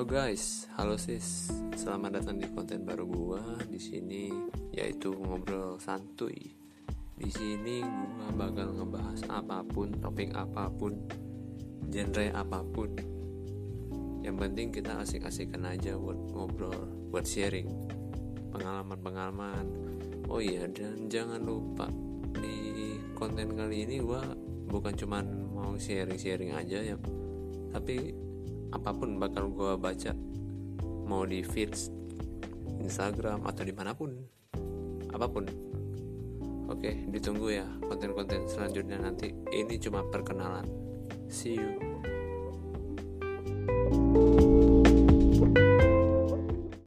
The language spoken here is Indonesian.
guys, halo sis. Selamat datang di konten baru gua di sini yaitu ngobrol santuy. Di sini gua bakal ngebahas apa pun, topik apa pun, genre apa pun. Yang penting kita asik-asikan aja buat ngobrol, buat sharing pengalaman-pengalaman. Oh iya, dan jangan lupa di konten kali ini gua bukan cuman mau sharing-sharing aja ya, tapi apa pun bakal gue baca. Mau di feeds Instagram atau di mana pun. Apa pun. Oke ditunggu ya konten-konten selanjutnya nanti. Ini cuma perkenalan. See you